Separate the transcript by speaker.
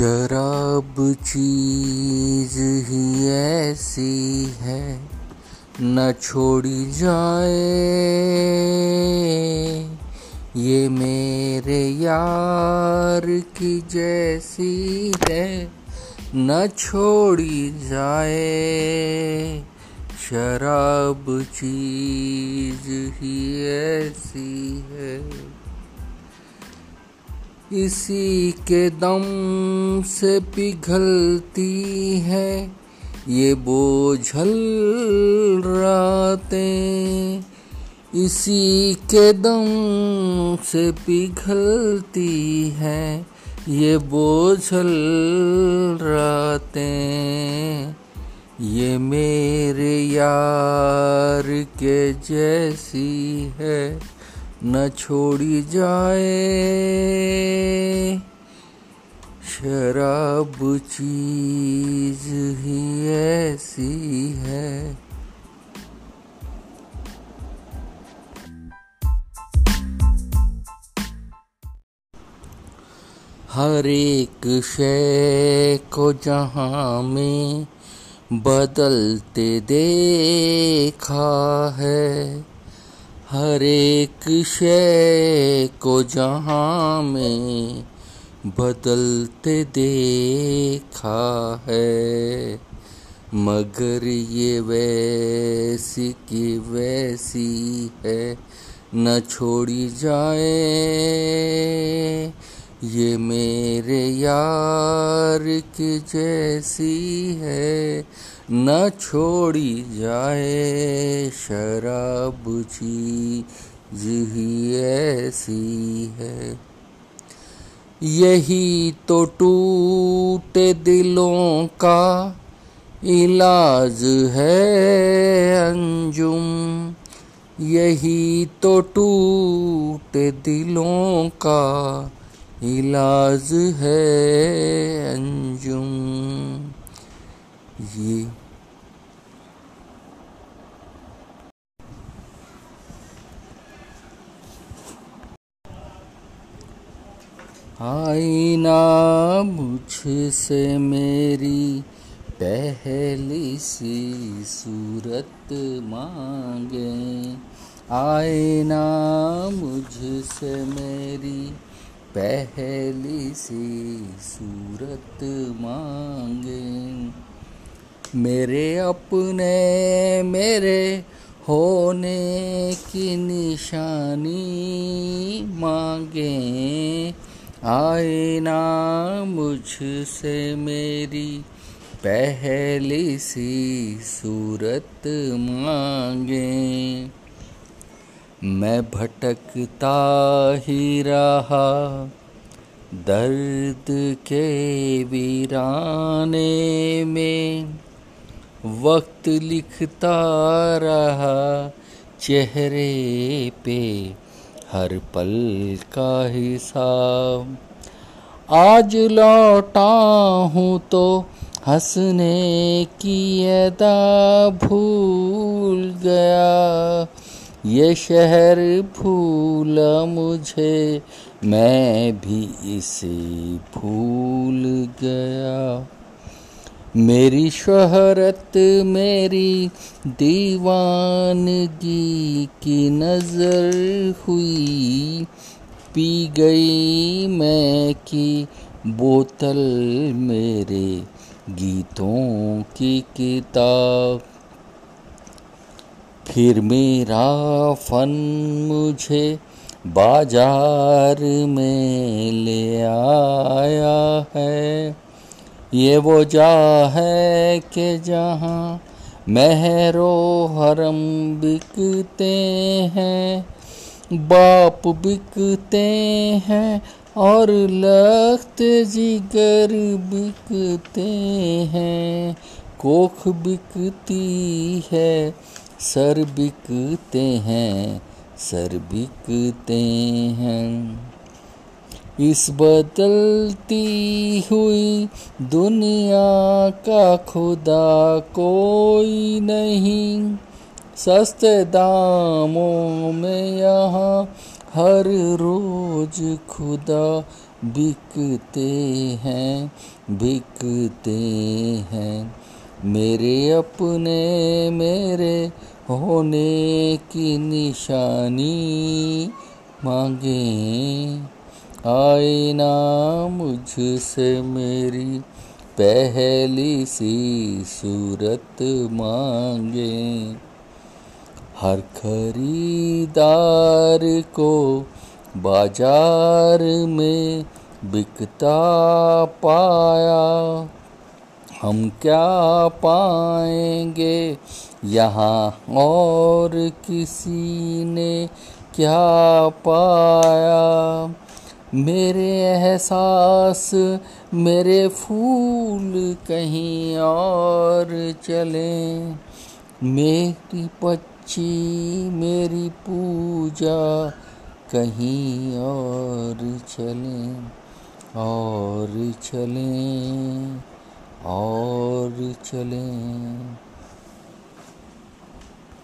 Speaker 1: शराब चीज़ ही ऐसी है, न छोड़ी जाए। ये मेरे यार की जैसी है, न छोड़ी जाए। शराब चीज़ ही ऐसी है। इसी के दम से पिघलती है। ये बोझल रातें इसी के दम से पिघलती है। ये बोझल रातें ये मेरे यार के जैसी है। न छोड़ी जाए। शराब चीज़ ही ऐसी है। हर एक शय को जहाँ में बदलते देखा है। हर एक शय को जहाँ में बदलते देखा है। मगर ये वैसी की वैसी है, न छोड़ी जाए ये मेरे यार की जैसी है। न छोड़ी जाए शराब चीज़ ही ऐसी है। यही तो टूटे दिलों का इलाज है अंजुम। यही तो टूटे दिलों का इलाज है अंजुम। ये। आईना मुझसे मेरी पहली सी सूरत मांगे। आईना मुझसे मेरी पहली सी सूरत मांगे। मेरे अपने, मेरे होने की निशानी मांगे। आए ना मुझसे मेरी पहली सी सूरत मांगे। मैं भटकता ही रहा, दर्द के वीराने में वक्त लिखता रहा, चेहरे पे हर पल का हिसाब। आज लौटा हूँ तो हंसने की अदा भूल गया ये शहर भूला मुझे, मैं भी इसे भूल गया। मेरी शहरत, मेरी दीवानगी की नज़र हुई। पी गई मैं की बोतल मेरे गीतों की किताब। फिर मेरा फन मुझे बाज़ार में ले आया है। ये वो जा है कि जहाँ महरो हरम बिकते हैं, बाप बिकते हैं और लख्त जिगर बिकते हैं, कोख बिकती है सर बिकते हैं सर बिकते हैं। इस बदलती हुई दुनिया का खुदा कोई नहीं। सस्ते दामों में यहाँ हर रोज खुदा बिकते हैं बिकते हैं। मेरे अपने, मेरे होने की निशानी मांगे। आए ना मुझसे मेरी पहली सी सूरत मांगे। हर खरीदार को बाज़ार में बिकता पाया। हम क्या पाएँगे? यहाँ और किसी ने क्या पाया? मेरे एहसास, मेरे फूल कहीं और चले। मेरी पच्ची मेरी पूजा कहीं और चलें और चलें। और चलें।